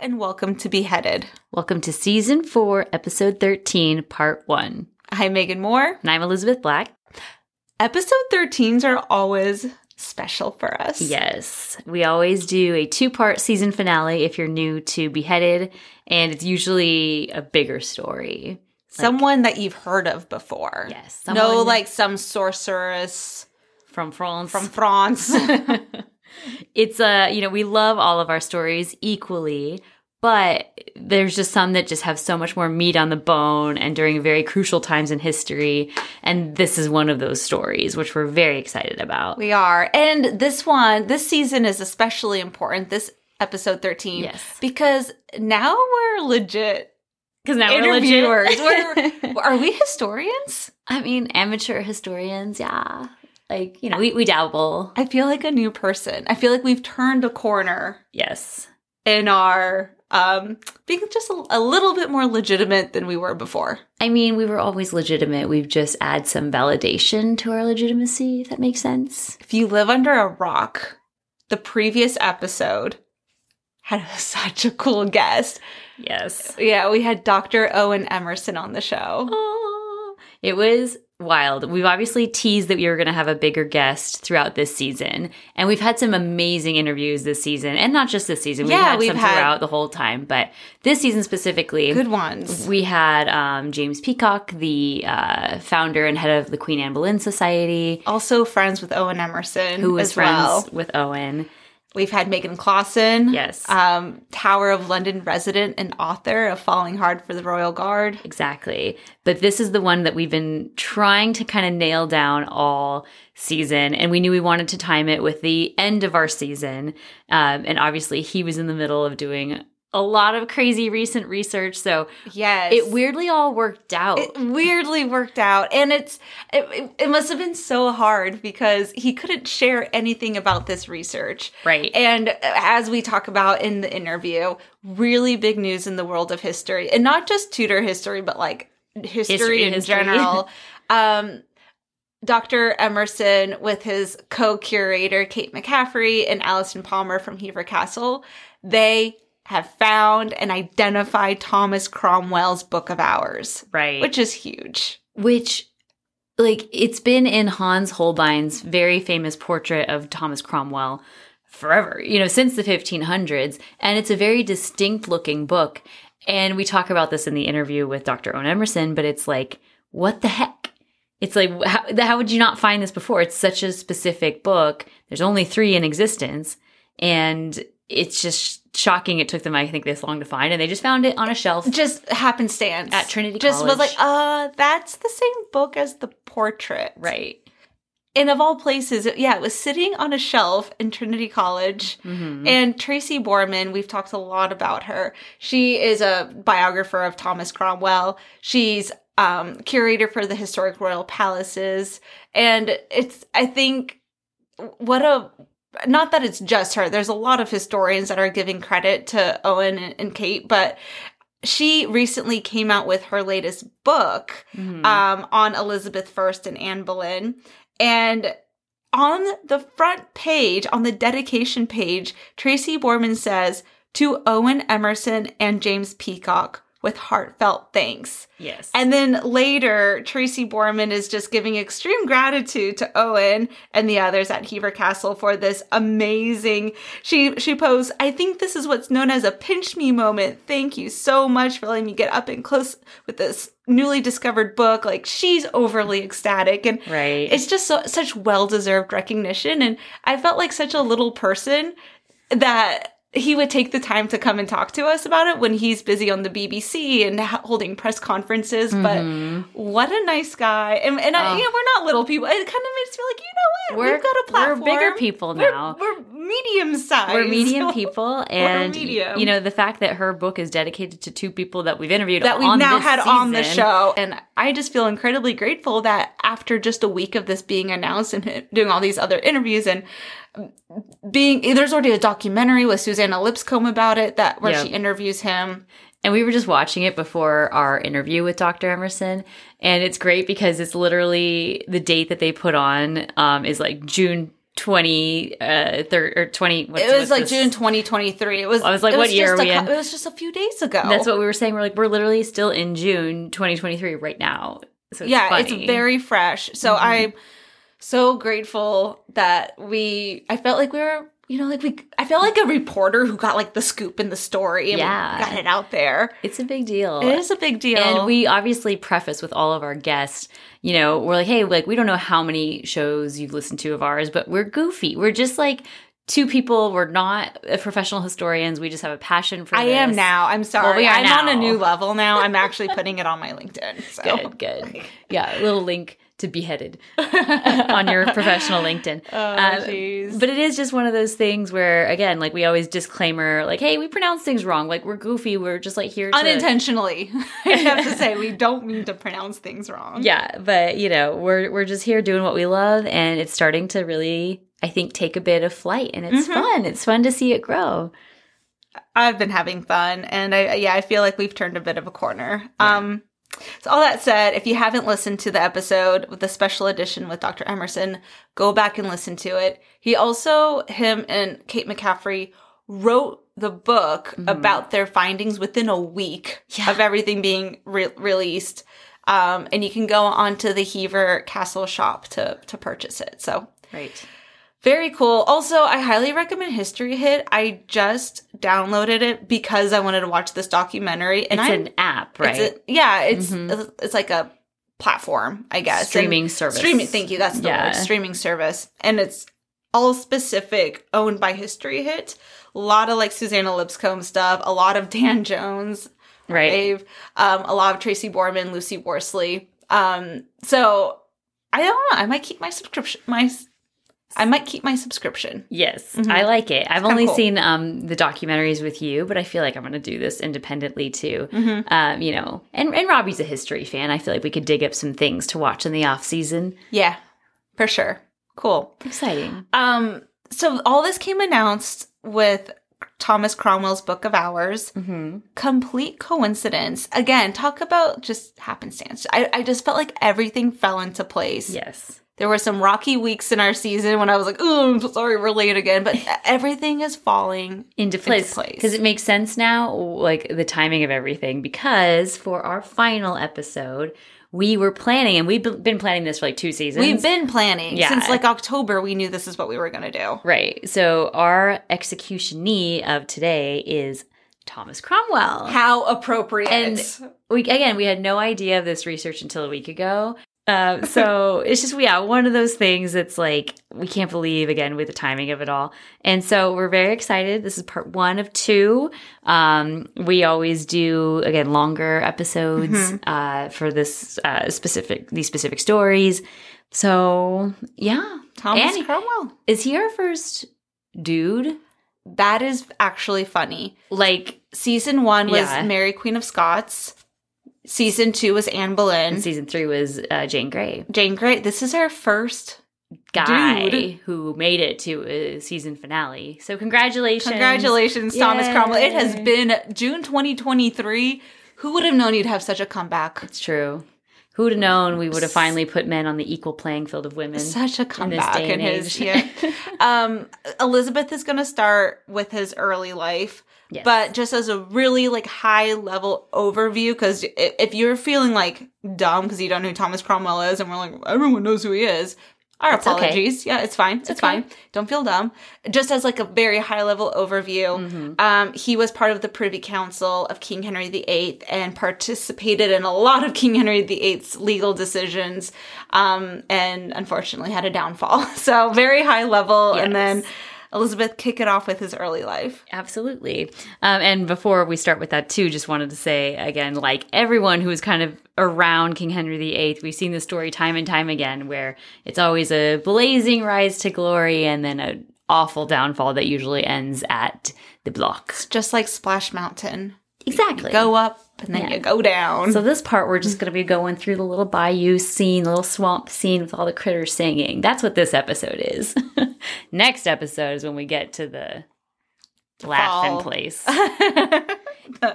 and welcome to Beheaded. Welcome to season four, episode 13, part one. I'm Megan Moore. And I'm Elizabeth Black. Episode 13s are always special for us. Yes, we always do a two part season finale if you're new to Beheaded, and it's usually a bigger story. Someone that you've heard of before. Yes. no, like some sorceress from France. from France. it's a, you know we love all of our stories equally but there's just some that just have so much more meat on the bone and during very crucial times in history and this is one of those stories which we're very excited about we are. And this one, this season is especially important. This episode 13. Yes. Because now we're legit because now we're legit. We're, are we historians? i mean amateur historians yeah like you know we, we dabble I feel like a new person. I feel like we've turned a corner yes in our um being just a, a little bit more legitimate than we were before. i mean we were always legitimate we've just add some validation to our legitimacy if that makes sense If you live under a rock, the previous episode had such a cool guest. yes Yeah, we had Dr. Owen Emerson on the show. Oh, it was wild. We've obviously teased that we were going to have a bigger guest throughout this season, and we've had some amazing interviews this season, and not just this season. We've Yeah, had we've some had- throughout the whole time, but this season specifically, Good ones. we had um, James Peacock, the uh, founder and head of the Queen Anne Boleyn Society, Also friends with Owen Emerson who was as friends well. with Owen. We've had Megan Clausen. Yes. Um, Tower of London resident and author of Falling Hard for the Royal Guard. Exactly. But this is the one that we've been trying to kind of nail down all season. And we knew we wanted to time it with the end of our season. Um, and obviously, he was in the middle of doing a lot of crazy recent research. So Yes. it weirdly all worked out. it weirdly worked out and it's it, it- must have been so hard because he couldn't share anything about this research Right. and as we talk about in the interview really big news in the world of history and not just tudor history but like history, History, in history. general um Dr. Emerson, with his co curator, Kate McCaffrey, and Allison Palmer from Hever Castle, they have found and identified Thomas Cromwell's Book of Hours right. which is huge. which like it's been in Hans Holbein's very famous portrait of Thomas Cromwell forever, you know, since the 1500s, and it's a very distinct looking book. And we talk about this in the interview with Dr. Owen Emerson, but it's like, what the heck? It's like, how, how would you not find this before? It's such a specific book. There's only three in existence. And it's just shocking it took them, I think, this long to find. And they just found it on a shelf. Just happenstance At Trinity College. Just was like, uh, that's the same book as the portrait, Right. And of all places, yeah, it was sitting on a shelf in Trinity College. Mhm. And Tracy Borman, we've talked a lot about her. She is a biographer of Thomas Cromwell. She's um, curator for the Historic Royal Palaces. And it's, I think, what a, not that it's just her, there's a lot of historians that are giving credit to Owen and, and Kate, but she recently came out with her latest book Mhm. um, on Elizabeth I and Anne Boleyn. And on the front page, on the dedication page, Tracy Borman says, To Owen Emerson and James Peacock, with heartfelt thanks. yes. And then later, Tracy Borman is just giving extreme gratitude to Owen and the others at Hever Castle for this amazing. She she posed, I think this is what's known as a pinch me moment. Thank you so much for letting me get up and close with this newly discovered book. Like she's overly ecstatic and right. it's just so, such well deserved recognition. And I felt like such a little person that he would take the time to come and talk to us about it when he's busy on the BBC and holding press conferences. But what a nice guy. And, and I, Mm-hmm. Oh. we're not little people. It kind of makes me feel like, you know what? We're- We've got a platform. we're bigger people We're- now. We're, medium size. We're medium people, and medium. you know the fact that her book is dedicated to two people that we've interviewed that we've now had on the show. And I just feel incredibly grateful that after just a week of this being announced and doing all these other interviews and being there's already a documentary with Suzannah Lipscomb about it that where Yeah. she interviews him. And we were just watching it before our interview with Dr. Emerson, and it's great because it's literally the date that they put on um, is like June 20 uh third or 20 what's, it was like this? June 2023. It was. I was like, what year are we cou- in? It was just a few days ago. That's what we were saying. We're like, we're literally still in June 2023 right now. So it's yeah, funny. it's very fresh. So Mhm. I'm so grateful that we. I felt like we were. You know, like we. I felt like a reporter who got like the scoop in the story and we Yeah. got it out there. It's a big deal. It is a big deal. And we obviously preface with all of our guests, you know, we're like, hey, like we don't know how many shows you've listened to of ours, but we're goofy. We're just like two people. We're not professional historians. We just have a passion for I am now. I'm sorry. we are I'm on a new level now. I'm actually putting it on my LinkedIn. So. Good, good. Yeah, a little link to beheaded on your professional LinkedIn. Oh, Um. But it is just one of those things where, again, like we always disclaimer, like, hey, we pronounce things wrong. Like we're goofy. We're just like here to Unintentionally, I have to say, we don't mean to pronounce things wrong. Yeah, but you know, we're we're just here doing what we love, and it's starting to really, I think, take a bit of flight, and it's Mhm. fun. It's fun to see it grow. I've been having fun, and I yeah, I feel like we've turned a bit of a corner. Um, so all that said, if you haven't listened to the episode with the special edition with Dr. Emerson, go back and listen to it. He also, him and Kate McCaffrey wrote the book Mhm. about their findings within a week Yeah. of everything being re- released. Um, and you can go onto the Hever Castle shop to to purchase it. So Right. Very cool. Also, I highly recommend History Hit. I just downloaded it because I wanted to watch this documentary, and it's I an app, right? it's a- yeah, it's Mhm. it's like a platform, I guess. Streaming And- service. Streaming. Thank you. That's the Yeah. word. Streaming service, and it's all specific, owned by History Hit. A lot of like Suzannah Lipscomb stuff. A lot of Dan Jones. right. Dave, um, a lot of Tracy Borman, Lucy Worsley. Um, so I don't know. I might keep my subscription. My I might keep my subscription. Yes, Mhm. I like it. I've only cool. seen um, the documentaries with you, but I feel like I'm going to do this independently too. Mm-hmm. Um, you know, and and Robbie's a history fan. I feel like we could dig up some things to watch in the off season. Yeah, for sure. Cool. Exciting. Um, so all this came announced with Thomas Cromwell's Book of Hours. Mm-hmm. Complete coincidence. Again, talk about just happenstance. I, I just felt like everything fell into place. Yes. There were some rocky weeks in our season when I was like, oh, I'm so sorry we're late again. But everything is falling. into place because it makes sense now like the timing of everything because for our final episode we were planning and we've been- been planning this for like two seasons We've been planning. Yeah. Since like October, we knew this is what we were going to do. right so our executionee of today is thomas cromwell How appropriate. And- we again we had no idea of this research until a week ago uh, so it's just yeah one of those things that's like we can't believe again with the timing of it all and so we're very excited this is part one of two um, we always do again longer episodes Mhm. uh, for this uh, specific these specific stories so yeah Thomas Annie- Cromwell. is he our first dude That is actually funny. like Season one was Yeah. Mary Queen of Scots. Season two was Anne Boleyn. and season three was uh, jane grey Jane Grey. This is our first. guy Dude. who made it to a season finale. So congratulations. Congratulations, Thomas Cromwell. It has been June 2023. Who would have known you'd have such a comeback? It's true. Who would have known we would have finally put men on the equal playing field of women? Such a comeback day in his yeah. Um, Elizabeth is going to start with his early life, Yes. but just as a really like high level overview, because if you're feeling like dumb because you don't know who Thomas Cromwell is, and we're like everyone knows who he is. Our It's okay. apologies. Yeah, it's fine. It's, okay. fine. Don't feel dumb. Just as like a very high level overview, Mhm. um, he was part of the Privy Council of King Henry VIII and participated in a lot of King Henry VIII's legal decisions, um, and unfortunately had a downfall. So very high level, and then Yes. Elizabeth kick it off with his early life. Absolutely. Um, and before we start with that, too, just wanted to say again, like everyone who is kind of around King Henry VIII, we've seen this story time and time again where it's always a blazing rise to glory and then an awful downfall that usually ends at the block. Just like Splash Mountain, Exactly. go up and then Yeah. you go down. So this part, we're just going to be going through the little bayou scene, the little swamp scene with all the critters singing. That's what this episode is. Next episode is when we get to the laughing place.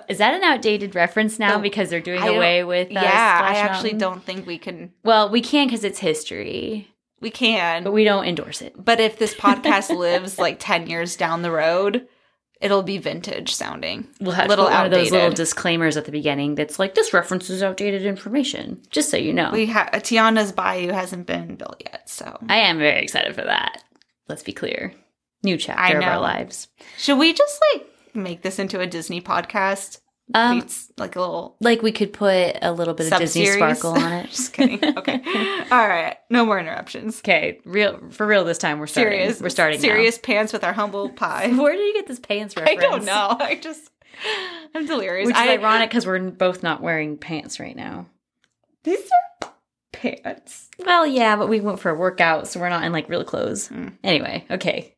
Is that an outdated reference now The- because they're doing I away with? Uh, yeah, I actually Mountain? don't think we can. Well, we can because it's history. We can. but we don't endorse it. But if this podcast lives like 10 years down the road, it'll be vintage sounding. We'll have little one of those little disclaimers at the beginning that's like, this references outdated information, just so you know. We ha- Tiana's Bayou hasn't been built yet, so I am very excited for that. Let's be clear. New chapter of our lives. should we just like make this into a Disney podcast? Um, It's like a little like we could put a little bit of Disney sparkle on it. just kidding. Okay, all right, no more interruptions. Okay, real for real this time. We're starting. Serious, We're starting. now. serious pants with our humble pie. Where did you get this pants I reference? don't know. I just I'm delirious. Which is I, ironic because we're both not wearing pants right now. These are pants. Well, yeah, but we went for a workout, so we're not in like real clothes. Mm. Anyway, okay,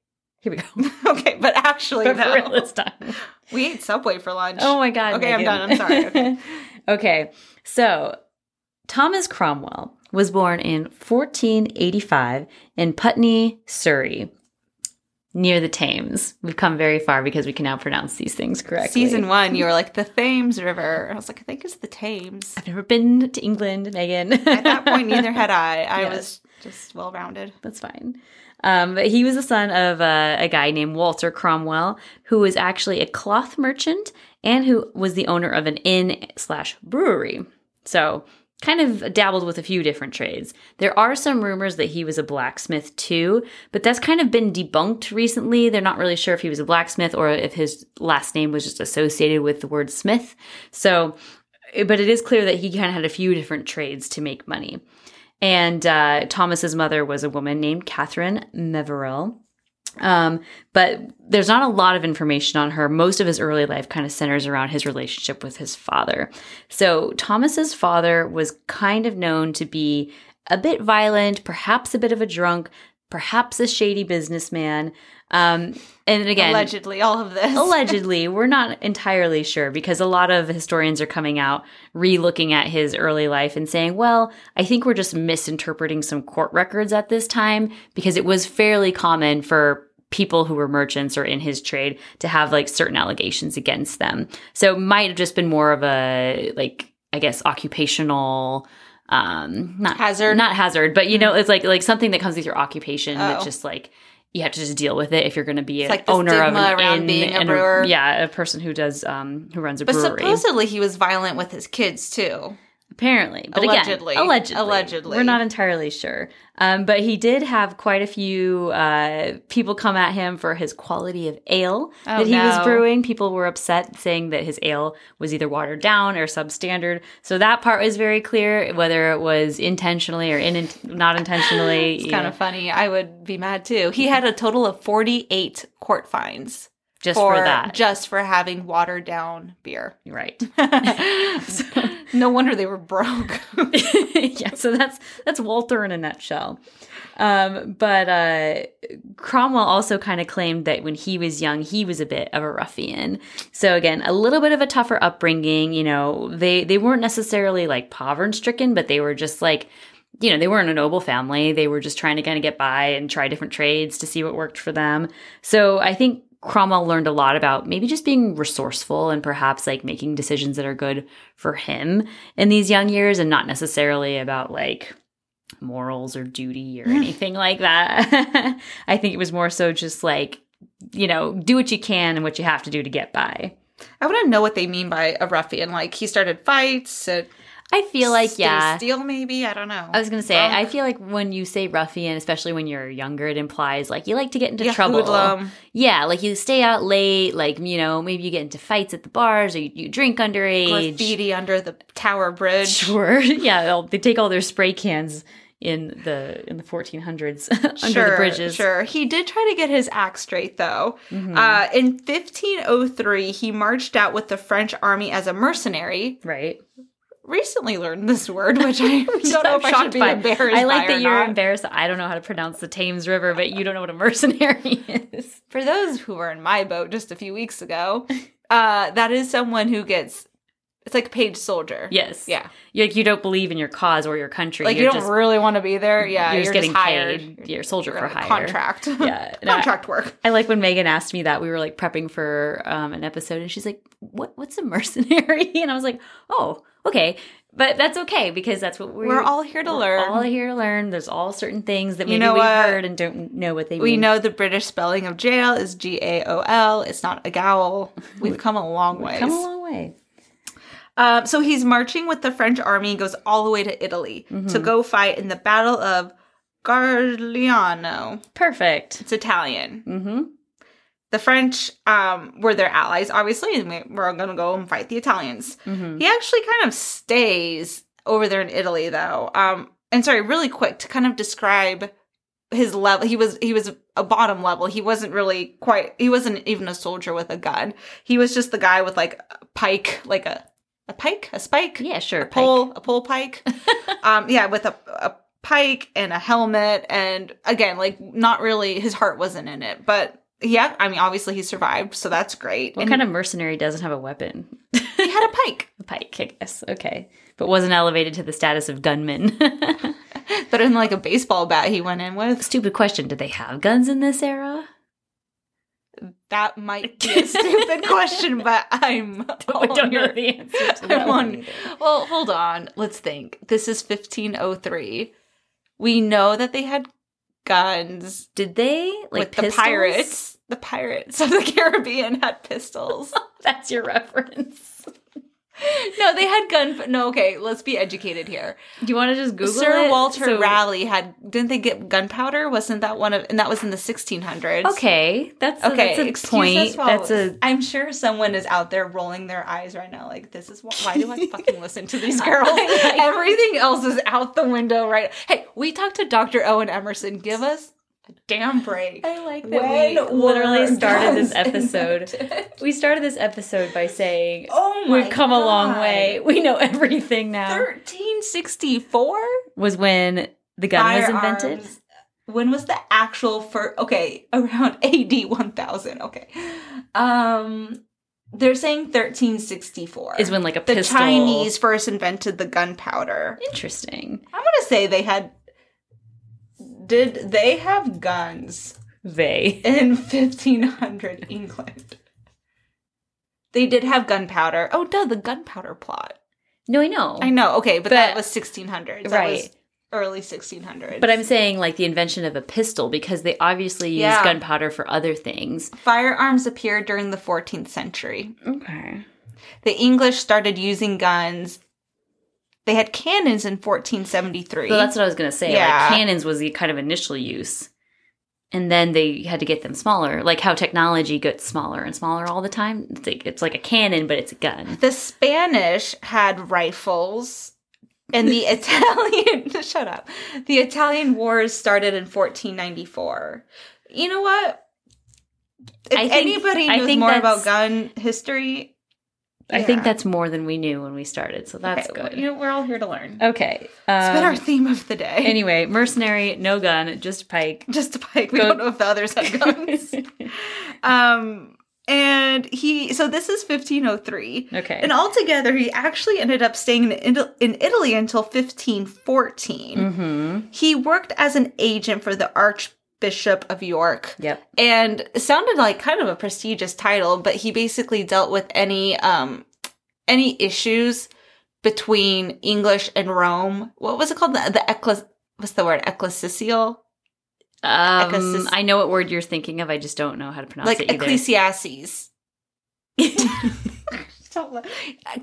here we go. okay, but actually, But for real no. this time. We ate Subway for lunch. Oh my god. Okay, I'm done. I'm sorry. Okay. okay, so Thomas Cromwell was born in 1485 in Putney, Surrey, near the Thames. We've come very far because we can now pronounce these things correctly. Season one, you were like the Thames River. I was like, I think it's the Thames. I've never been to England, Megan. At that point, neither had I. I Yes. was just well rounded. That's fine. Um, but he was the son of uh, a guy named Walter Cromwell, who was actually a cloth merchant and who was the owner of an inn slash brewery. So kind of dabbled with a few different trades. There are some rumors that he was a blacksmith too, but that's kind of been debunked recently. They're not really sure if he was a blacksmith or if his last name was just associated with the word smith. So, but it is clear that he kind of had a few different trades to make money. And uh, Thomas's mother was a woman named Catherine Meverell. Um, but there's not a lot of information on her. Most of his early life kind of centers around his relationship with his father. So Thomas's father was kind of known to be a bit violent, perhaps a bit of a drunk, perhaps a shady businessman. Um, and again, Allegedly, all of this. allegedly we're not entirely sure because a lot of historians are coming out re-looking at his early life and saying well i think we're just misinterpreting some court records at this time because it was fairly common for people who were merchants or in his trade to have like certain allegations against them so it might have just been more of a like i guess occupational um not Hazard? not hazard but you know it's like like something that comes with your occupation that Oh. just like you have to just deal with it if you're going to be an like owner of an around being a brewer. yeah, a person who does um who runs a But brewery. But supposedly he was violent with his kids too. Apparently, but Allegedly. again, allegedly, Allegedly. we're not entirely sure. Um, but he did have quite a few uh, people come at him for his quality of ale Oh, that he was brewing. People were upset, saying that his ale was either watered down or substandard. So that part was very clear, whether it was intentionally or in, not intentionally. It's kind know, of funny. I would be mad too. He had a total of 48 court fines just for, that, just for having watered down beer. right? no wonder they were broke. yeah, so that's that's Walter in a nutshell. Um, but uh, Cromwell also kind of claimed that when he was young, he was a bit of a ruffian. So again, a little bit of a tougher upbringing. You know, they they weren't necessarily like poverty stricken, but they were just like, you know, they weren't a noble family. They were just trying to kind of get by and try different trades to see what worked for them. So I think Cromwell learned a lot about maybe just being resourceful and perhaps like making decisions that are good for him in these young years and not necessarily about like morals or duty or anything like that. I think it was more so just like, you know, do what you can and what you have to do to get by. I want to know what they mean by a ruffian. Like he started fights. Uh, I feel like, yeah. steal maybe. I don't know. I was gonna say, Drunk? I feel like when you say ruffian, especially when you're younger, it implies like you like to get into Yeah, trouble. hoodlum. Yeah, like you stay out late, like you know, maybe you get into fights at the bars or you, you drink underage. graffiti under the Tower Bridge. Sure. Yeah, they'll- they take all their spray cans in the in the 1400s under sure, the bridges. Sure. He did try to get his act straight, though. Mhm. Uh, in 1503, he marched out with the French army as a mercenary. right. Recently learned this word, which I don't know I'm if I should be by. embarrassed I like that you're not. embarrassed. I don't know how to pronounce the Thames River, but you don't know what a mercenary is. For those who were in my boat just a few weeks ago, uh, that is someone who gets. It's like a paid soldier. Yes. Yeah. You like you don't believe in your cause or your country. Like you're you don't just, really want to be there. Yeah. you're just getting hired. paid. You're a soldier You're for hire. Contract. Yeah. No, I- contract work. I like when Megan asked me that we were like prepping for um, an episode, and she's like, "What? What's a mercenary?" And I was like, "Oh, okay." But that's okay because that's what we're, We're all here to learn. all here to learn. There's all certain things that You maybe know we've what? heard and don't know what they we mean. We know the British spelling of jail is G A O L. It's not a gowl. We've come a long way. Come a long way. Um, so he's marching with the French army, goes all the way to Italy Mm-hmm. to go fight in the Battle of Garliano. Perfect. It's Italian. Mm-hmm. The French um, were their allies, obviously, and we- we're going to go and fight the Italians. Mm-hmm. He actually kind of stays over there in Italy, though. Um, and sorry, really quick to kind of describe his level. He was he was a bottom level. He wasn't really quite. He wasn't even a soldier with a gun. He was just the guy with like a pike, like a a pike, a spike, Yeah, sure. a pole, a pole pike. um, yeah, with a a pike and a helmet, and again, like not really. His heart wasn't in it, but. Yeah, I mean, obviously he survived, so that's great. What and kind of mercenary doesn't have a weapon? he had a pike. a pike, I guess. Okay. But wasn't elevated to the status of gunman. But in like a baseball bat, he went in with. Stupid question. Did they have guns in this era? That might be a stupid question, but I'm. I don't know the answer to that on- Well, hold on. Let's think. This is 1503. We know that they had guns Did they like the pirates. The pirates of the Caribbean had pistols. That's your reference. no, they had gun. No, okay. Let's be educated here. Do you want to just Google Sir it? Walter So- Raleigh had. Didn't they get gunpowder? Wasn't that one of? And that was in the 1600s. Okay, that's a, Okay, that's a point. That's a I'm sure someone is out there rolling their eyes right now, like this is why, why do I fucking listen to these girls? Everything else is out the window, right? Hey, we talked to Dr. Owen Emerson. Give us damn break. I like that that we literally started this episode. We started this episode by saying Oh my we've come a long way. We know everything now. 1364 Was when the gun was invented. When was the actual first? Okay, around AD 1000. Okay, um, they're saying 1364 Is when like a the pistol. Chinese first invented the gunpowder. Interesting. I'm gonna say they had. Did they have guns They. in 1500 England? They did have gunpowder. Oh, duh, the gunpowder plot. No, I know. I know. Okay, but, that But- was 1600s. That Right. was early 1600s. But I'm saying like the invention of a pistol because they obviously used Yeah. gunpowder for other things. firearms appeared during the 14th century. Okay. The English started using guns. They had cannons in 1473. So that's what I was gonna say. Yeah. Like cannons was the kind of initial use. And then they had to get them smaller. Like how technology gets smaller and smaller all the time. It's like, it's like a cannon, but it's a gun. the Spanish had rifles. And the Italian, shut up. The Italian wars started in 1494. You know what? If I think- anybody knows more about gun history, I think that's more than we knew when we started. So that's Okay, well, good. You know, we're all here to learn. Okay. It's been our Um, theme of the day. anyway, mercenary, no gun, just a pike. just a pike. We Go- don't know if the others had guns. um, and he, so this is 1503. okay. And altogether, he actually ended up staying in, in Italy until 1514. mm-hmm. He worked as an agent for the Archbishop of York. Yep. And it sounded like kind of a prestigious title, but he basically dealt with any um any issues between English and Rome. What was it called? The, the eccles what's the word? Ecclesiastical? Um, I know what word you're thinking of. I just don't know how to pronounce like it Like Ecclesiastes.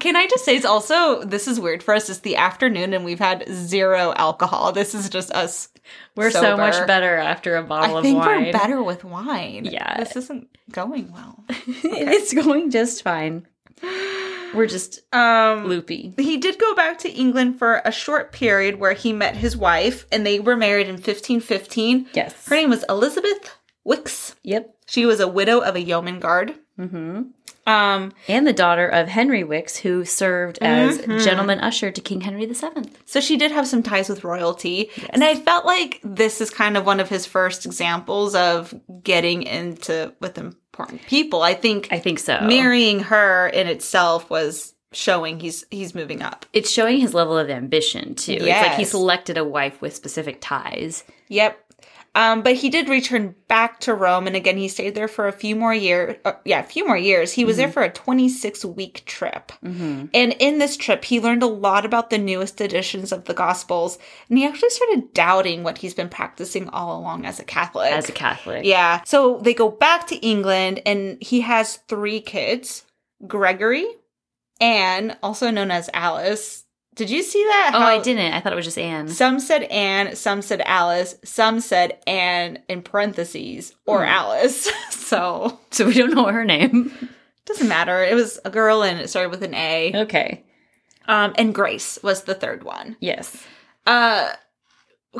Can I just say it's also this is weird for us. It's the afternoon and we've had zero alcohol. This is just us. We're so much better after a bottle of wine. I of think wine. we're better with wine. Yeah. this isn't going well. it's going just fine. We're just Um, loopy. he did go back to England for a short period where he met his wife, and they were married in 1515. Yes. Her name was Elizabeth Wicks. Yep. She was a widow of a yeoman guard. Mm-hmm. Um, And the daughter of Henry Wicks, who served as Mhm. gentleman usher to King Henry VII. so she did have some ties with royalty, and I felt like this is kind of one of his first examples of getting into with important people. I think I think so. marrying her in itself was showing he's he's moving up. it's showing his level of ambition too. It's like he selected a wife with specific ties. Yep. Um, but he did return back to Rome, and again, he stayed there for a few more years. Uh, yeah, a few more years. He was there for a 26 week trip. Mm-hmm. And in this trip, he learned a lot about the newest editions of the Gospels, and he actually started doubting what he's been practicing all along as a Catholic. As a Catholic. yeah. So they go back to England, and he has three kids Gregory, Anne, also known as Alice. Did you see that? Oh, I didn't. I thought it was just Anne. Some said Anne, some said Alice, some said Anne in parentheses or Hmm. Alice. so So we don't know her name. doesn't matter. It was a girl and it started with an A. Okay. Um, and Grace was the third one. Yes. Uh,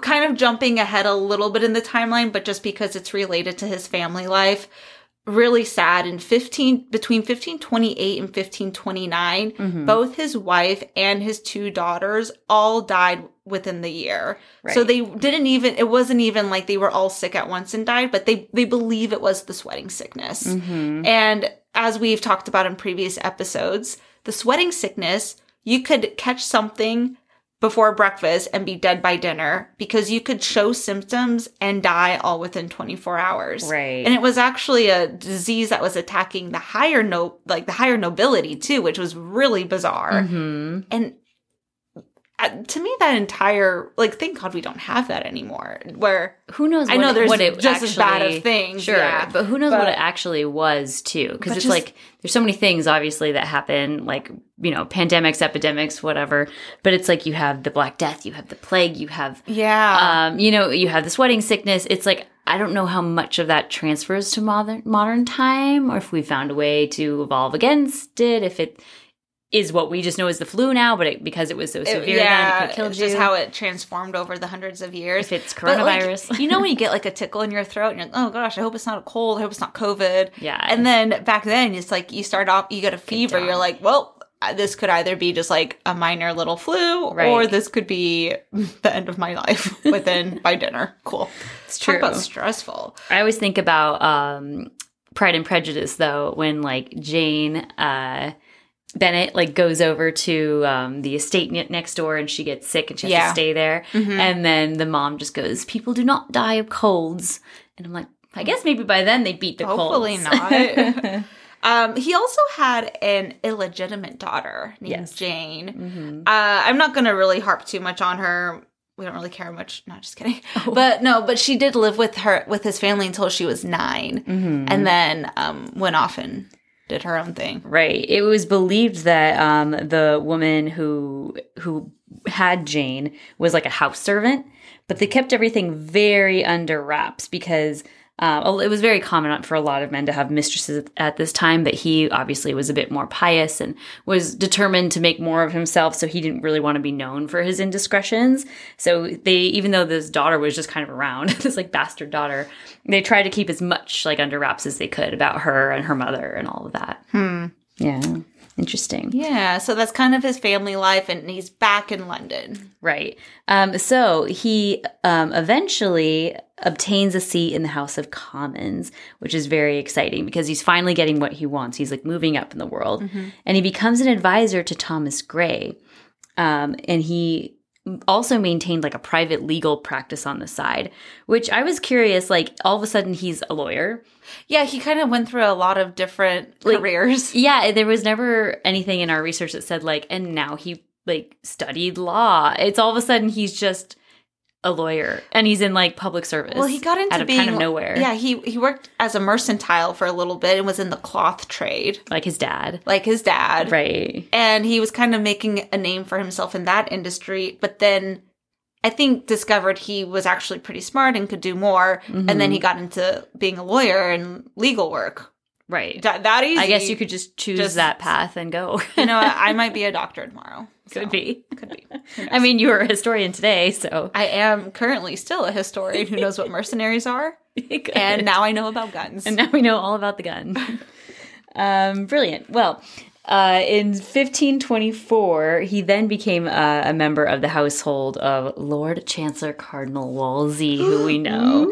kind of jumping ahead a little bit in the timeline, but just because it's related to his family life. Really sad. In 15, between 1528 and 1529, Mhm. both his wife and his two daughters all died within the year. So they didn't even, it wasn't even like they were all sick at once and died, but they, they believe it was the sweating sickness. Mm-hmm. And as we've talked about in previous episodes, the sweating sickness, you could catch something before breakfast and be dead by dinner because you could show symptoms and die all within 24 hours. Right. And it was actually a disease that was attacking the higher no like the higher nobility too, which was really bizarre. hmm And to me that entire like thank God we don't have that anymore where Who knows? I what know it- there's what it just as bad of things, Sure, yeah. but who knows what it actually was too? Because it's just- like there's so many things, obviously, that happen, like you know, pandemics, epidemics, whatever. But it's like you have the Black Death, you have the plague, you have, yeah. um, you know, you have the sweating sickness. It's like I don't know how much of that transfers to modern modern time, or if we found a way to evolve against it. If it is what we just know as the flu now, but it, because it was so It- severe, then it could have killed it's you. just how it transformed over the hundreds of years. if it's But, like, coronavirus, you know when you get like a tickle in your throat and you're like, oh gosh, I hope it's not a cold. I hope it's not COVID. yeah, And then back then, it's like you start off, you get a fever. You're like, well, this could either be just like a minor little flu, or this could be the end of my life within by dinner. Cool. it's Talk true. about stressful. I always think about um, Pride and Prejudice though, when like Jane uh, Bennett like goes over to um, the estate next door and she gets sick and she has Yeah. to stay there, Mhm. and then the mom just goes, "People do not die of colds," and I'm like, I guess maybe by then they beat the Hopefully colds. not. Um, he also had an illegitimate daughter named Yes. Jane. Mhm. Uh, I'm not going to really harp too much on her. We don't really care much. No, just kidding. Oh. But no, but she did live with her with his family until she was 9 Mhm. and then um, went off and did her own thing. Right. It was believed that um, the woman who who had Jane was like a house servant, but they kept everything very under wraps because uh, it was very common for a lot of men to have mistresses at this time. But he obviously was a bit more pious and was determined to make more of himself, so he didn't really want to be known for his indiscretions. So they, even though this daughter was just kind of around, this like bastard daughter, they tried to keep as much like under wraps as they could about her and her mother and all of that. Hmm. Yeah. Interesting. Yeah, so that's kind of his family life, and he's back in London. Right. Um, so he um, eventually obtains a seat in the House of Commons, which is very exciting because he's finally getting what he wants. He's like moving up in the world. And he becomes an advisor to Thomas Grey. Um, and he also maintained like a private legal practice on the side, which I was curious. Like all of a sudden, he's a lawyer. Yeah, he kind of went through a lot of different Like- careers. Yeah, there was never anything in our research that said like, and now he like studied law. It's all of a sudden he's just a lawyer and he's in like public service. Well, he got into out of being kind of nowhere. Yeah, he he worked as a mercantile for a little bit and was in the cloth trade, like his dad. like his dad. Right. and he was kind of making a name for himself in that industry but then i think discovered he was actually pretty smart and could do more and then Mm-hmm. he got into being a lawyer and legal work Right. that, that easy I guess you could just choose Just- that path and go. you know i might be a doctor tomorrow Could be. could be I mean, you were a historian today, so i am currently still a historian who knows what mercenaries are and now i know about guns And now we know all about the gun. um, brilliant. Well, uh, in 1524, he then became uh, a member of the household of Lord Chancellor Cardinal Wolsey, who we know.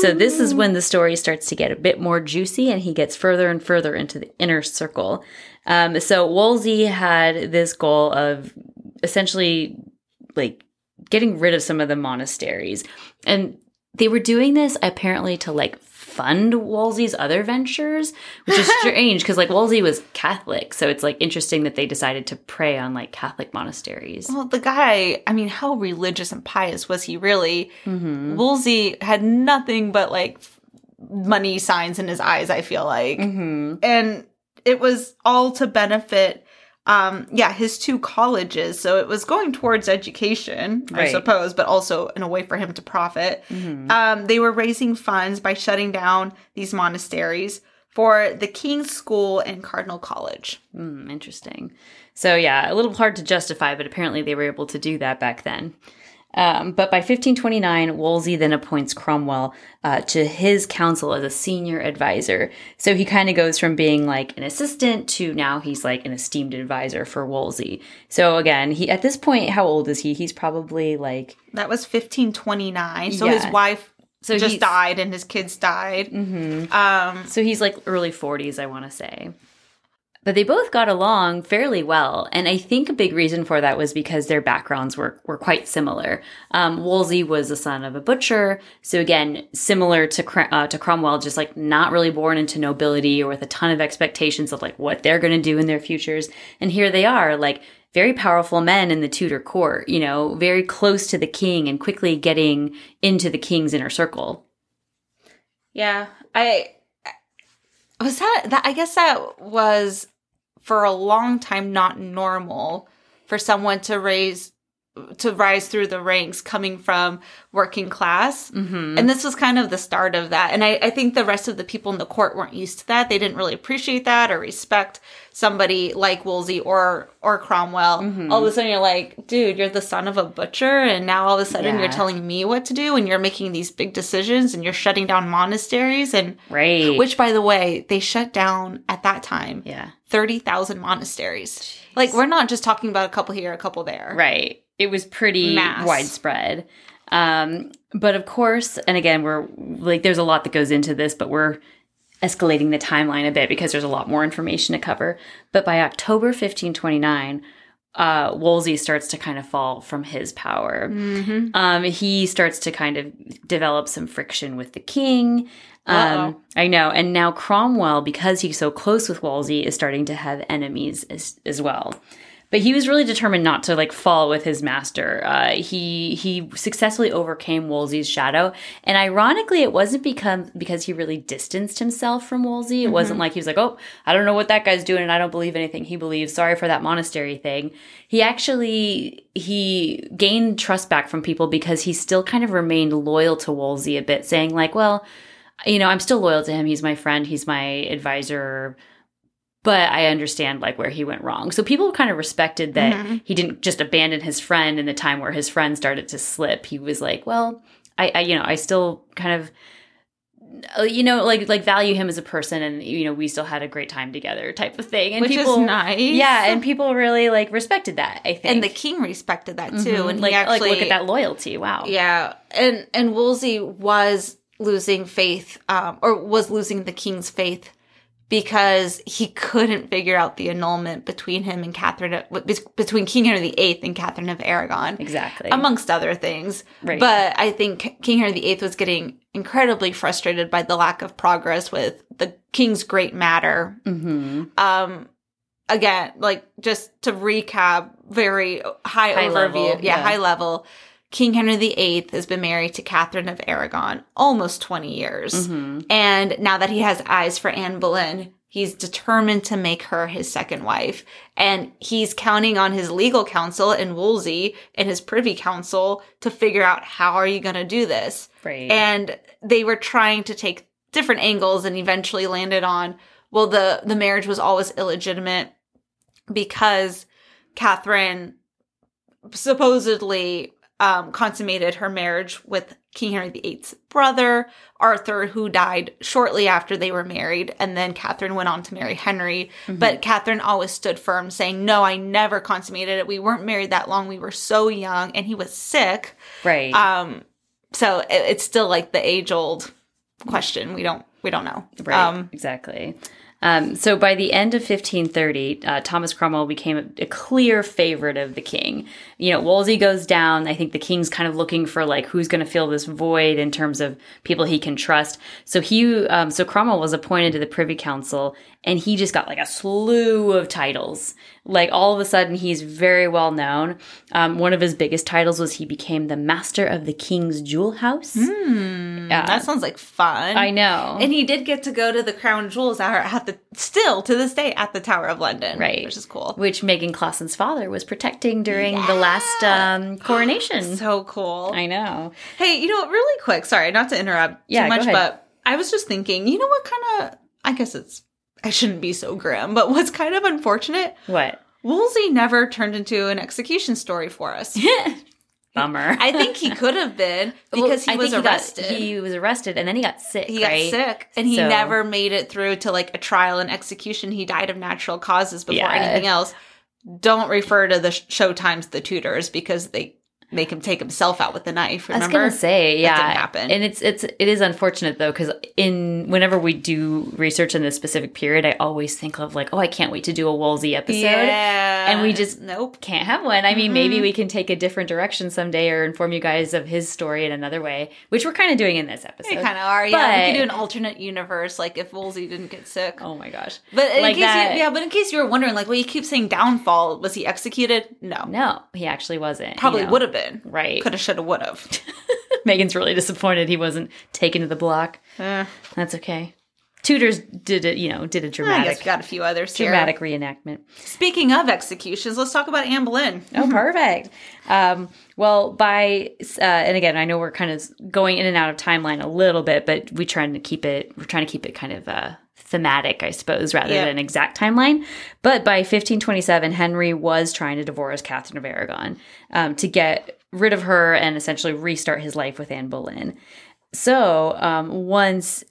So this is when the story starts to get a bit more juicy, and he gets further and further into the inner circle. Um, so Wolsey had this goal of essentially like getting rid of some of the monasteries and they were doing this apparently to like fund Wolsey's other ventures, which is strange because like Wolsey was Catholic, so it's like interesting that they decided to prey on like Catholic monasteries. Well, the guy, I mean, how religious and pious was he really? Mm-hmm. Wolsey had nothing but like money signs in his eyes, I feel like. Mm-hmm. And it was all to benefit um yeah his two colleges so it was going towards education i suppose but also in a way for him to profit Mm-hmm. um they were raising funds by shutting down these monasteries for the king's school and cardinal college Mm, interesting. So yeah, a little hard to justify, but apparently they were able to do that back then. Um, but by 1529, Wolsey then appoints Cromwell uh, to his council as a senior advisor. So he kind of goes from being like an assistant to now he's like an esteemed advisor for Wolsey. So again, he at this point, how old is he? He's probably like that was 1529 so Yeah. his wife so just died and his kids died Mhm. um So he's like early 40s, I want to say. But they both got along fairly well, and I think a big reason for that was because their backgrounds were were quite similar. Um, Wolsey was the son of a butcher, so again, similar to uh, to Cromwell, just like not really born into nobility or with a ton of expectations of like what they're going to do in their futures. And here they are, like very powerful men in the Tudor court, you know, very close to the king and quickly getting into the king's inner circle. Yeah, I was that that I guess that was for a long time not normal for someone to raise to rise through the ranks coming from working class. Mm-hmm. And this was kind of the start of that. And I, I think the rest of the people in the court weren't used to that. They didn't really appreciate that or respect somebody like Wolsey or or Cromwell. Mm-hmm. All of a sudden you're like, dude, you're the son of a butcher and now all of a sudden Yeah. you're telling me what to do and you're making these big decisions and you're shutting down monasteries and Right. which by the way, they shut down at that time yeah. 30,000 monasteries. Like we're not just talking about a couple here, a couple there. Right. It was pretty Mass. widespread. Um, but of course, and again, we're like, there's a lot that goes into this, but we're escalating the timeline a bit because there's a lot more information to cover. But by October 1529, uh, Wolsey starts to kind of fall from his power. Mm-hmm. Um, he starts to kind of develop some friction with the king. Um, I know. And now Cromwell, because he's so close with Wolsey, is starting to have enemies as, as well. But he was really determined not to like fall with his master. Uh, he he successfully overcame Wolsey's shadow, and ironically, it wasn't because because he really distanced himself from Wolsey. It wasn't like he was like, "Oh, I don't know what that guy's doing, and I don't believe anything he believes." Sorry for that monastery thing. He actually he gained trust back from people because he still kind of remained loyal to Wolsey a bit, saying like, "Well, you know, I'm still loyal to him. He's my friend. He's my advisor." but I understand like where he went wrong. So people kind of respected that Mhm. he didn't just abandon his friend in the time where his friend started to slip. He was like, well, I, I you know, I still kind of uh, you know, like like value him as a person, and you know, we still had a great time together, type of thing. And Which people, is nice. yeah, and people really like respected that. I think, and the king respected that too. Mhm. And like actually, like look at that loyalty. Wow. Yeah, and and Wolsey was losing faith, um, or was losing the king's faith because he couldn't figure out the annulment between him and Catherine, of- between King Henry VIII and Catherine of Aragon, exactly. amongst other things. Right. But I think King Henry VIII was getting incredibly frustrated by the lack of progress with the king's great matter hmm um again like just to recap very high, High overview level, yeah, yeah. high level king henry viii has been married to catherine of aragon almost 20 years. Hmm and now that he has eyes for anne boleyn he's determined to make her his second wife. And he's counting on his legal counsel and wolsey and his privy council to figure out how are you going to do this? Right. and they were trying to take different angles and eventually landed on well the the marriage was always illegitimate because Catherine supposedly um, consummated her marriage with King Henry VIII's brother Arthur, who died shortly after they were married, and then Catherine went on to marry Henry. But Catherine always stood firm, saying, "No, I never consummated it. We weren't married that long. We were so young, and he was sick." right. Um, so it, it's still like the age old question. We don't we don't know. Right. Um, exactly. Um, so by the end of 1530, uh, Thomas Cromwell became a, a clear favorite of the king. You know, Wolsey goes down. I think the king's kind of looking for like who's going to fill this void in terms of people he can trust. So he, um, so Cromwell was appointed to the Privy Council, and he just got like a slew of titles. Like all of a sudden, he's very well known. Um, one of his biggest titles was he became the master of the king's jewel house. Hmm, that sounds like fun. I know. And he did get to go to the crown jewels are at the still to this day at the Tower of London, Right. Which is cool. which Megan Clausen's father was protecting during the last um, coronation. So cool. I know. Hey, you know, really quick. Sorry, not to interrupt Yeah, too much, but I was just thinking. You know what kind of? I guess it's. I shouldn't be so grim, but what's kind of unfortunate? What? Wolsey never turned into an execution story for us. Bummer. I think he could have been Well, because he I was think got- arrested. he was arrested and then he got sick. he got sick and he So- never made it through to like a trial and execution. He died of natural causes before Yeah. anything else. Don't refer to the Showtimes the Tudors because they make him take himself out with the knife. I was gonna say, yeah, didn't happen. and it's it's it is unfortunate though because in whenever we do research in this specific period, I always think of like, oh, I can't wait to do a Wolsey episode. yeah, And we just- nope. Can't have one. I mean, maybe Mm-hmm. we can take a different direction someday or inform you guys of his story in another way, which we're kind of doing in this episode. We kind of are. Yeah, we But- could do an alternate universe, like if Wolsey didn't get sick. Oh my gosh. But in like case that- you, yeah, but in case you were wondering, like, well, you keep saying downfall. Was he executed? No, No, he actually wasn't. probably you know. would have been. Right. Could have, should have, would have. Megan's really disappointed he wasn't taken to the block. Eh, That's okay. Tudors did it, you know, did a I guess dramatic, got a few others here. dramatic reenactment. Speaking of executions, let's talk about Anne Boleyn. Oh, perfect. Um, well, by uh, and again, I know we're kind of going in and out of timeline a little bit, but we trying to keep it. We're trying to keep it kind of uh, thematic, I suppose, rather Yeah. than exact timeline. But by 1527, Henry was trying to divorce Catherine of Aragon um, to get rid of her and essentially restart his life with Anne Boleyn. So um, once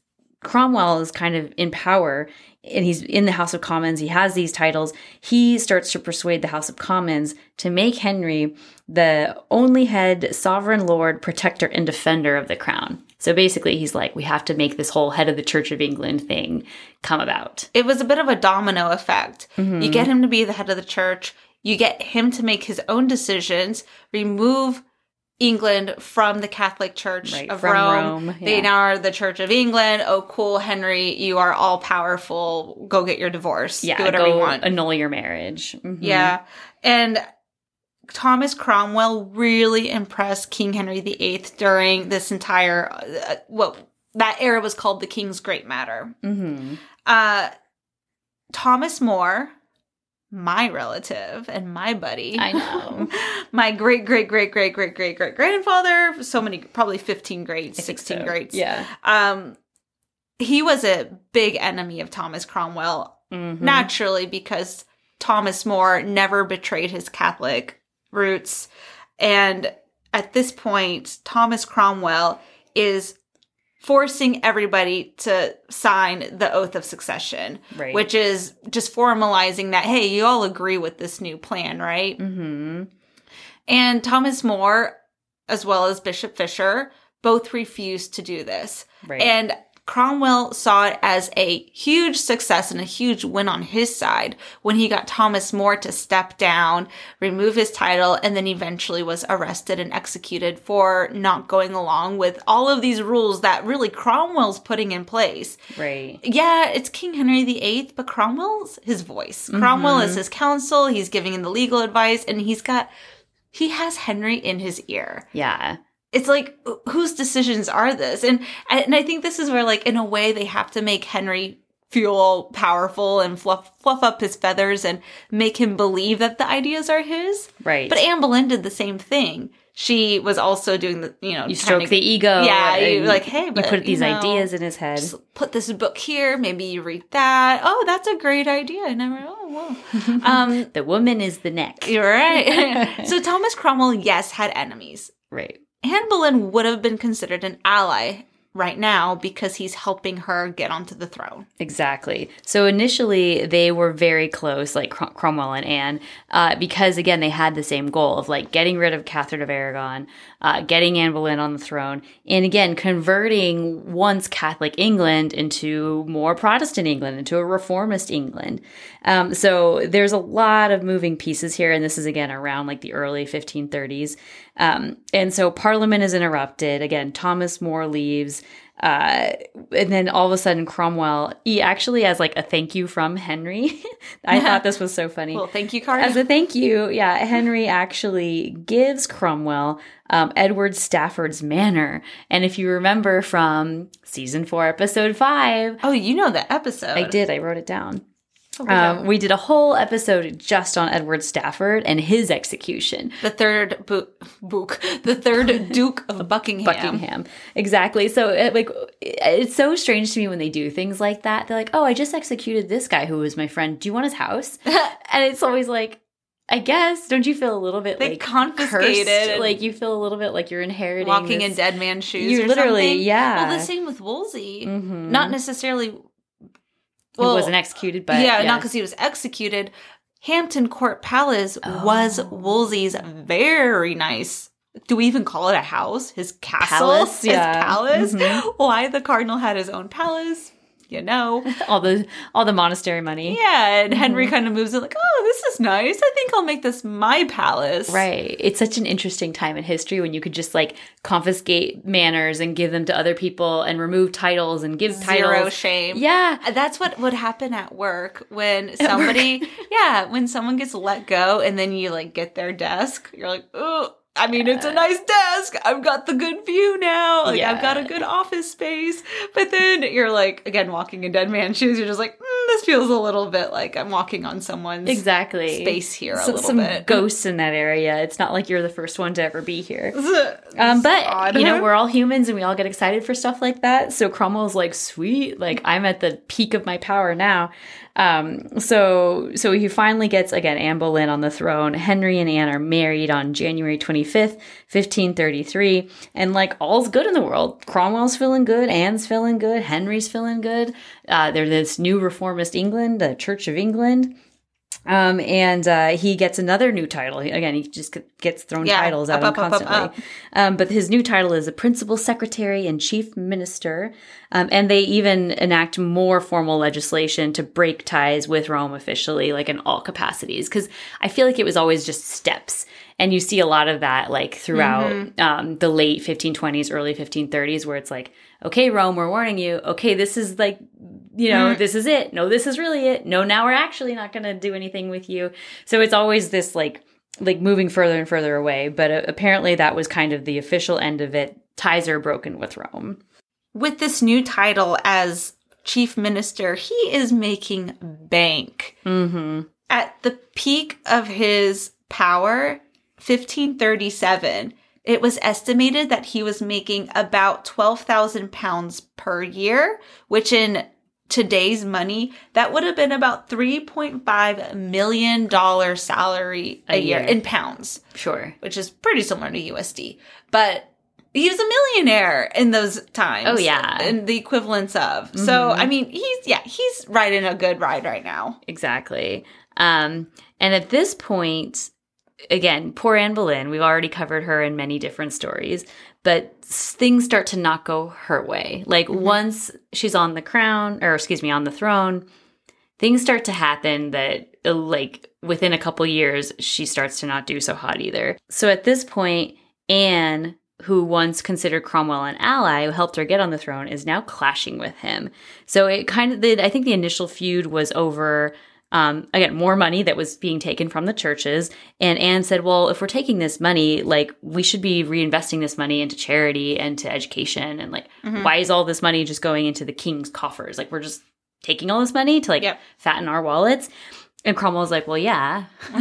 Cromwell is kind of in power and he's in the House of Commons, he has these titles, he starts to persuade the House of Commons to make Henry the only head sovereign lord, protector, and defender of the crown. So basically, he's like, we have to make this whole head of the Church of England thing come about. It was a bit of a domino effect. Mm-hmm. You get him to be the head of the church. You get him to make his own decisions. Remove England from the Catholic Church Right, of Rome. Rome, They now are the Church of England. Oh, cool, Henry, you are all powerful. Go get your divorce. Yeah, Do whatever go you want. annul your marriage. Mhm. Yeah. And Thomas Cromwell really impressed King Henry VIII during this entire, uh, what that era was called the King's Great Matter. Mhm. Uh, Thomas More, my relative and my buddy. I know. my great, great, great, great, great, great, great grandfather. So many, probably 15 greats, 16 so. greats. Yeah. Um, he was a big enemy of Thomas Cromwell Mhm. naturally because Thomas More never betrayed his Catholic roots. And at this point, Thomas Cromwell is forcing everybody to sign the oath of succession, Right. which is just formalizing that, hey, you all agree with this new plan, right? Mm-hmm. And Thomas More, as well as Bishop Fisher, both refused to do this. Right. And Cromwell saw it as a huge success and a huge win on his side when he got Thomas More to step down, remove his title, and then eventually was arrested and executed for not going along with all of these rules that really Cromwell's putting in place. right. Yeah, it's King Henry VIII, but Cromwell's his voice. Cromwell is mm-hmm. his counsel. He's giving him the legal advice, and he's got, he has Henry in his ear. Yeah. It's like, whose decisions are this? And and I think this is where, like, in a way, they have to make Henry feel powerful and fluff fluff up his feathers and make him believe that the ideas are his. Right. But Anne Boleyn did the same thing. She was also doing the, you know, you stroke to- the ego. Yeah, you like, hey, but you put these you know, ideas in his head. put this book here. Maybe you read that. Oh, that's a great idea. And I never. Oh, wow. um, The woman is the neck. you're right. so Thomas Cromwell, yes, had enemies. Right. Anne Boleyn would have been considered an ally right now because he's helping her get onto the throne. Exactly. So initially, they were very close, like Crom- Cromwell and Anne, uh, because again, they had the same goal of like getting rid of Catherine of Aragon, uh, getting Anne Boleyn on the throne, and again, converting once Catholic England into more Protestant England, into a reformist England. Um, so there's a lot of moving pieces here, and this is again around like the early 1530s. Um, and so Parliament is interrupted. Again, Thomas More leaves. Uh, and then all of a sudden, Cromwell, he actually, as like a thank you from Henry, I thought this was so funny. Well, thank you card. As a thank you, yeah, Henry actually gives Cromwell um, Edward Stafford's manor. And if you remember from season four, episode five, oh, you know the episode. I did, I wrote it down. Oh, yeah. Um, we did a whole episode just on Edward Stafford and his execution. the third bo- book, the third Duke of Buckingham. Buckingham. Exactly. So it, like it's so strange to me when they do things like that. They're like, "Oh, I just executed this guy who was my friend. Do you want his house?" and it's always like, I guess. Don't you feel a little bit They like confiscated cursed? Like you feel a little bit like you're inheriting Walking this- in dead man's shoes. You literally, something. yeah. Well, the same with Wolsey. Mhm. Not necessarily. He wasn't executed, but yeah, yeah. not because he was executed. Hampton Court Palace was Oh. Wolsey's very nice. Do we even call it a house? His castle, Palace, his yeah. palace. Mhm. Why the cardinal had his own palace? You know. all the all the monastery money. Yeah, and Henry Mm-hmm. kind of moves in like, oh, this is nice. I think I'll make this my palace. Right. It's such an interesting time in history when you could just like confiscate manors and give them to other people and remove titles and give Zero titles. shame. Yeah. That's what would happen at work when somebody, yeah, when someone gets let go and then you like get their desk, you're like, oh, I mean, it's a nice desk. I've got the good view now. Like, I've got a good office space. But then you're like, again, walking in dead man shoes. You're just like, mm, this feels a little bit like I'm walking on someone's Exactly. space here a So- some bit. ghosts in that area. It's not like you're the first one to ever be here. Um, but odd. you know, we're all humans and we all get excited for stuff like that. So Cromwell's like, sweet, like I'm at the peak of my power now. Um, so so he finally gets again Anne Boleyn on the throne. Henry and Anne are married on January 25th, 1533, and like all's good in the world. Cromwell's feeling good, Anne's feeling good, Henry's feeling good. Uh, they're this new reformist England, the Church of England. Um, and uh, he gets another new title. Again, he just gets thrown Yeah, titles out up, of him up, up, up, constantly. Um, but his new title is a principal secretary and chief minister. Um, and they even enact more formal legislation to break ties with Rome officially, like in all capacities. Because I feel like it was always just steps. And you see a lot of that like throughout Mm-hmm. um, the late 1520s, early 1530s, where it's like, okay, Rome, we're warning you. Okay, this is like, you know, Mm-hmm. this is it. No, this is really it. No, now we're actually not going to do anything with you. So it's always this like, like moving further and further away. But uh, apparently that was kind of the official end of it. Ties are broken with Rome. with this new title as chief minister, he is making bank. Mm-hmm. At the peak of his power, 1537, it was estimated that he was making about 12,000 pounds per year, which in today's money, that would have been about $3.5 million salary a, A year year. in pounds Sure. which is pretty similar to USD. But he was a millionaire in those times. Oh, yeah. And the equivalents of. So, I mean, he's, yeah, he's riding a good ride right now. Exactly. Um, and at this point, again, poor Anne Boleyn, we've already covered her in many different stories, but things start to not go her way. Like once she's on the crown, or excuse me, on the throne, things start to happen that, uh, like, within a couple years, she starts to not do so hot either. So at this point, Anne, who once considered Cromwell an ally, who helped her get on the throne, is now clashing with him. So it kind of, the, I think the initial feud was over um, again, more money that was being taken from the churches. And Anne said, well, if we're taking this money, like we should be reinvesting this money into charity and to education. And like, why is all this money just going into the king's coffers? Like, we're just taking all this money to like Yep. fatten our wallets. And Cromwell's like, well, yeah,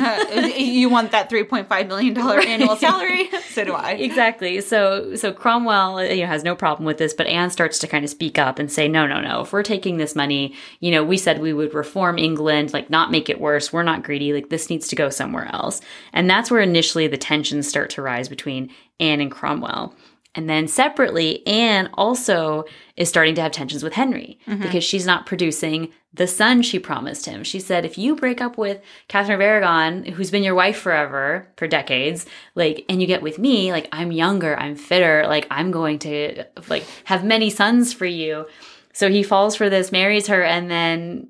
you want that $3.5 million annual salary? so do I. exactly. So so Cromwell you know has no problem with this, but Anne starts to kind of speak up and say, no, no, no. If we're taking this money, you know, we said we would reform England, like not make it worse. We're not greedy. Like this needs to go somewhere else. And that's where initially the tensions start to rise between Anne and Cromwell. And then separately, Anne also is starting to have tensions with Henry Mm-hmm. because she's not producing the son she promised him. She said, if you break up with Catherine of Aragon, who's been your wife forever, for decades, like, and you get with me, like, I'm younger, I'm fitter, like, I'm going to, like, have many sons for you. So he falls for this, marries her, and then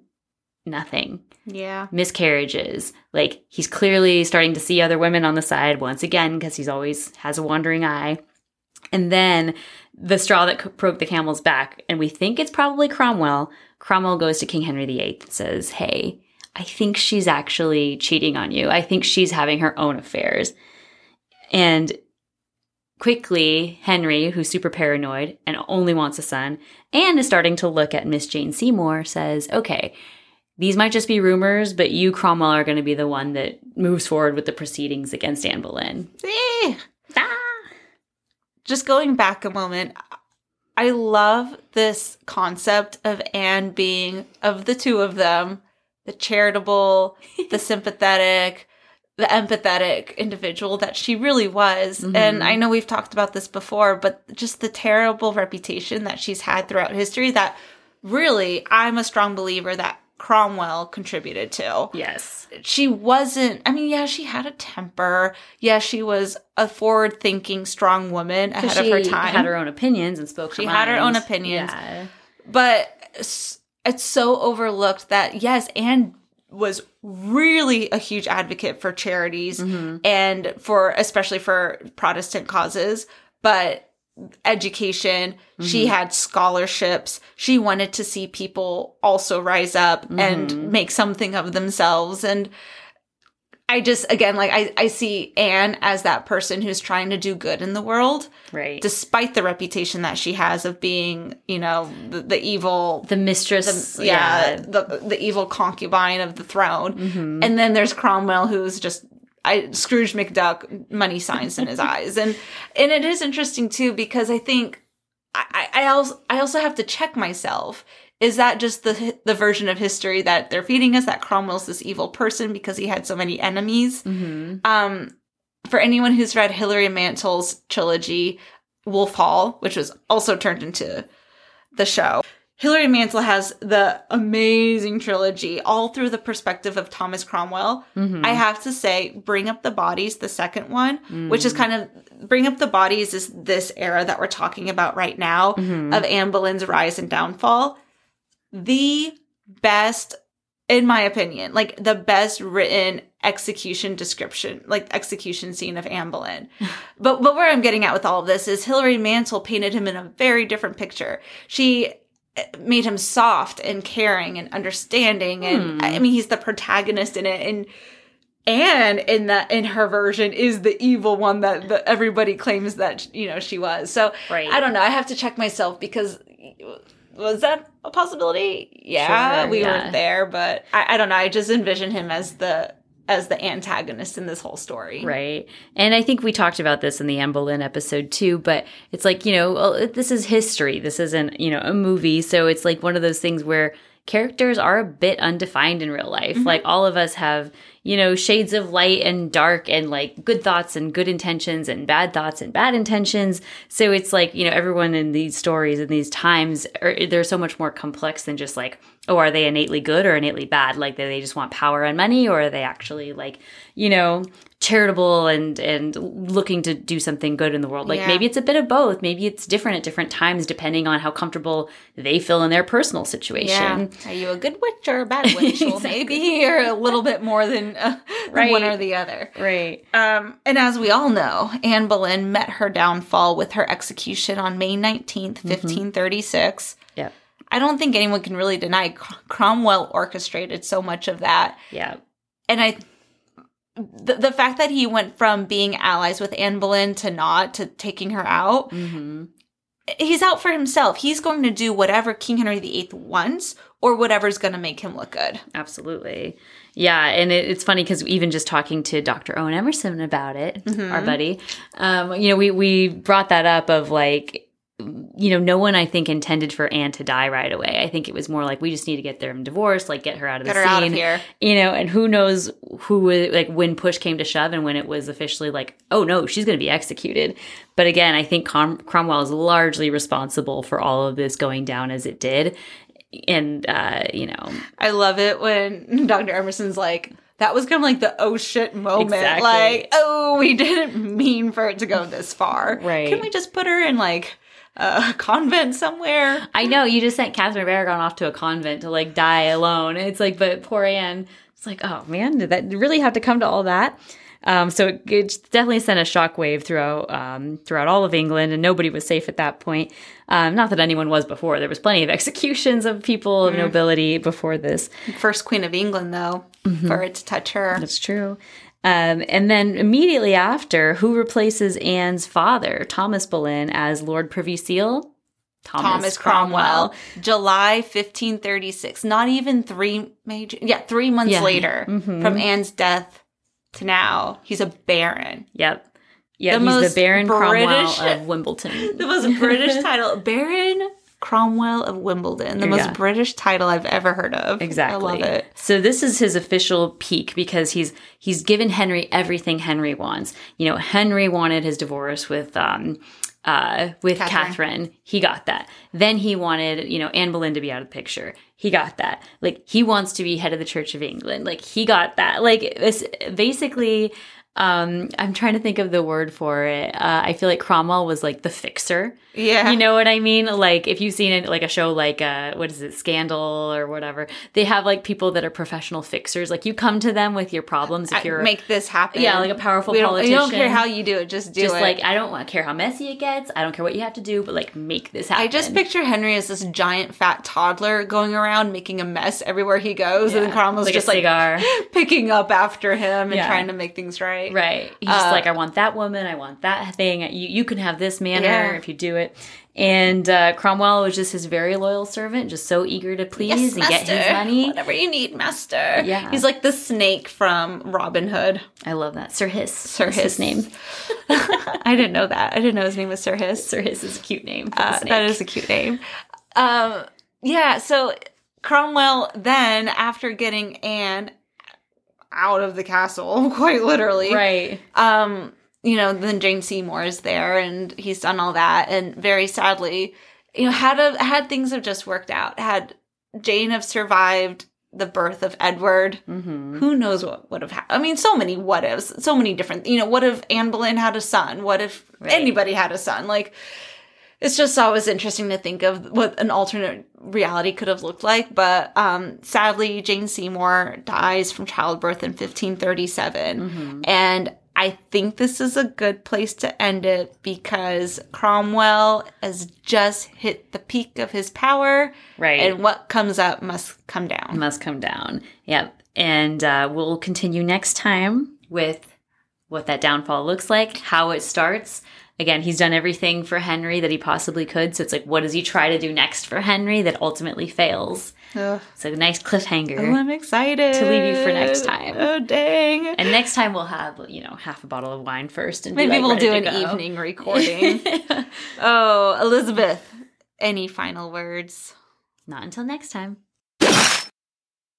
nothing Yeah. miscarriages. Like he's clearly starting to see other women on the side once again because he's always has a wandering eye. And then the straw that broke the camel's back, and we think it's probably Cromwell. Cromwell goes to King Henry VIII and says, "Hey, I think she's actually cheating on you. I think she's having her own affairs." And quickly, Henry, who's super paranoid and only wants a son, and is starting to look at Miss Jane Seymour, says, "Okay, these might just be rumors, but you, Cromwell, are going to be the one that moves forward with the proceedings against Anne Boleyn. Eh. Just going back a moment, I love this concept of Anne being, of the two of them, the charitable, the sympathetic, the empathetic individual that she really was. And mm-hmm. I know we've talked about this before, but just the terrible reputation that she's had throughout history that really, I'm a strong believer that Cromwell contributed to Yes. she wasn't i mean yeah she had a temper yeah she was a forward thinking strong woman ahead she of her time had her own opinions and spoke She her had her own opinions. Yeah. but it's so overlooked that yes anne was really a huge advocate for charities mm-hmm. and for especially for protestant causes but education she had scholarships she wanted to see people also rise up and make something of themselves and i just again like I, I see anne as that person who's trying to do good in the world Right. despite the reputation that she has of being, you know, the, the evil, the mistress. yeah, the the evil concubine of the throne. Mm-hmm. And then there's Cromwell, who's just I Scrooge McDuck, money signs in his eyes, and and it is interesting too because I think I I also I also have to check myself. Is that just the the version of history that they're feeding us that Cromwell's this evil person because he had so many enemies? hmm Um, for anyone who's read Hilary Mantel's trilogy, Wolf Hall, which was also turned into the show, Hilary Mantel has the amazing trilogy all through the perspective of Thomas Cromwell. Mm-hmm. I have to say, Bring Up the Bodies, the second one, which is kind of Bring Up the Bodies is this era that we're talking about right now of Anne Boleyn's rise and downfall. The best, in my opinion, like the best written execution description, like execution scene of Anne Boleyn. but but where I'm getting at with all of this is Hilary Mantel painted him in a very different picture. She made him soft and caring and understanding and hmm. I mean he's the protagonist in it and Anne in that in her version is the evil one that, that everybody claims that you know she was. So Right. I don't know. I have to check myself because was that a possibility? Yeah, Sure, we yeah. weren't there, but I, I don't know. I just envision him as the as the antagonist in this whole story. Right. And I think we talked about this in the Anne Boleyn episode too, but it's like, you know, well, this is history. This isn't, you know, a movie. So it's like one of those things where characters are a bit undefined in real life. Mm-hmm. Like all of us have, you know, shades of light and dark and like good thoughts and good intentions and bad thoughts and bad intentions. So it's like, you know, everyone in these stories and these times are they're so much more complex than just like, oh, are they innately good or innately bad? Like, do they just want power and money, or are they actually like, you know, charitable and and looking to do something good in the world? Like, Yeah. maybe it's a bit of both. Maybe it's different at different times depending on how comfortable they feel in their personal situation. Yeah. Are you a good witch or a bad witch? Well, maybe or a little bit more than, uh, than one or the other. Right. Um, and as we all know, Anne Boleyn met her downfall with her execution on May 19th, 1536. Yeah. I don't think anyone can really deny Cromwell orchestrated so much of that. Yeah. And I, the, the fact that he went from being allies with Anne Boleyn to not, to taking her out, hmm he's out for himself. He's going to do whatever King Henry VIII wants or whatever's going to make him look good. Absolutely. Yeah, and it, it's funny because even just talking to Dr. Owen Emerson about it, our buddy, um, you know, we we brought that up of like you know, no one I think intended for Anne to die right away. I think it was more like we just need to get them divorced, like get her out of Get the scene, of here. you know. And who knows who would like when push came to shove and when it was officially like, oh no, she's going to be executed. But again, I think Crom- Cromwell is largely responsible for all of this going down as it did, and uh, you know, I love it when Dr. Emerson's like, that was kind of like the oh shit moment. Exactly. Like, oh, we didn't mean for it to go this far. Right. Can we just put her in like a convent somewhere? I know you just sent Catherine of Aragon off to a convent to like die alone. It's like, but poor Anne. It's like, oh man, did that really have to come to all that? Um, so it, it definitely sent a shockwave throughout um, throughout all of England, and nobody was safe at that point. Um, not that anyone was before. There was plenty of executions of people of nobility before this. First Queen of England, though, Mm-hmm. for it to touch her. That's true. Um, and then immediately after, who replaces Anne's father, Thomas Boleyn, as Lord Privy Seal? Thomas Cromwell, July 1536. Not even three major, yeah, three months Yeah. later Mhm. from Anne's death to now, he's a baron. Yep. Yeah, The he's the Baron British- Cromwell of Wimbledon. The most British title, Baron Cromwell of Wimbledon. The most Yeah. British title I've ever heard of. Exactly. I love it. So this is his official peak because he's he's given Henry everything Henry wants. You know, Henry wanted his divorce with um uh with Catherine. Catherine. He got that. Then he wanted, you know, Anne Boleyn to be out of the picture. He got that. Like he wants to be head of the Church of England. Like he got that. Like it's basically um I'm trying to think of the word for it. Uh, I feel like Cromwell was like the fixer. Yeah. You know what I mean? Like if you've seen it, like a show like uh, what is it, Scandal or whatever, they have like people that are professional fixers. Like you come to them with your problems if I- you're make this happen. yeah, like a powerful we politician. You don't care how you do it, just do just it. like I don't want- care how messy it gets. I don't care what you have to do, but like make this happen. I just picture Henry as this giant fat toddler going around making a mess everywhere he goes, and then Cromwell's like just like picking up after him and Yeah. trying to make things right. Right. He's just Uh, like, I want that woman. I want that thing. You, you can have this manor Yeah. if you do it. And uh, Cromwell was just his very loyal servant, just so eager to please and get his money. Whatever you need, master. Yeah. He's like the snake from Robin Hood. I love that. Sir Hiss. Sir That's Hiss. his name. I didn't know that. I didn't know his name was Sir Hiss. Sir Hiss is a cute name Uh, that is a cute name. Um, yeah, so Cromwell then, after getting Anne out of the castle, quite literally, right. um, you know, then Jane Seymour is there and he's done all that. And very sadly, you know, had a, had things have just worked out, had Jane have survived the birth of Edward, Mm-hmm. who knows what would have happened? I mean, so many what ifs, so many different, you know, what if Anne Boleyn had a son? What if Right. anybody had a son? Like, it's just always interesting to think of what an alternate reality could have looked like. But um, sadly, Jane Seymour dies from childbirth in 1537. And I think this is a good place to end it because Cromwell has just hit the peak of his power. Right. And what comes up must come down. must come down. Yep. And uh, we'll continue next time with what that downfall looks like, how it starts. Again, he's done everything for Henry that he possibly could. So it's like, what does he try to do next for Henry that ultimately fails? Ugh. It's a nice cliffhanger. Oh, I'm excited To leave you for next time. Oh, dang. And next time we'll have, you know, half a bottle of wine first and Maybe like, we'll do an go. evening recording. oh, Elizabeth, any final words? Not until next time.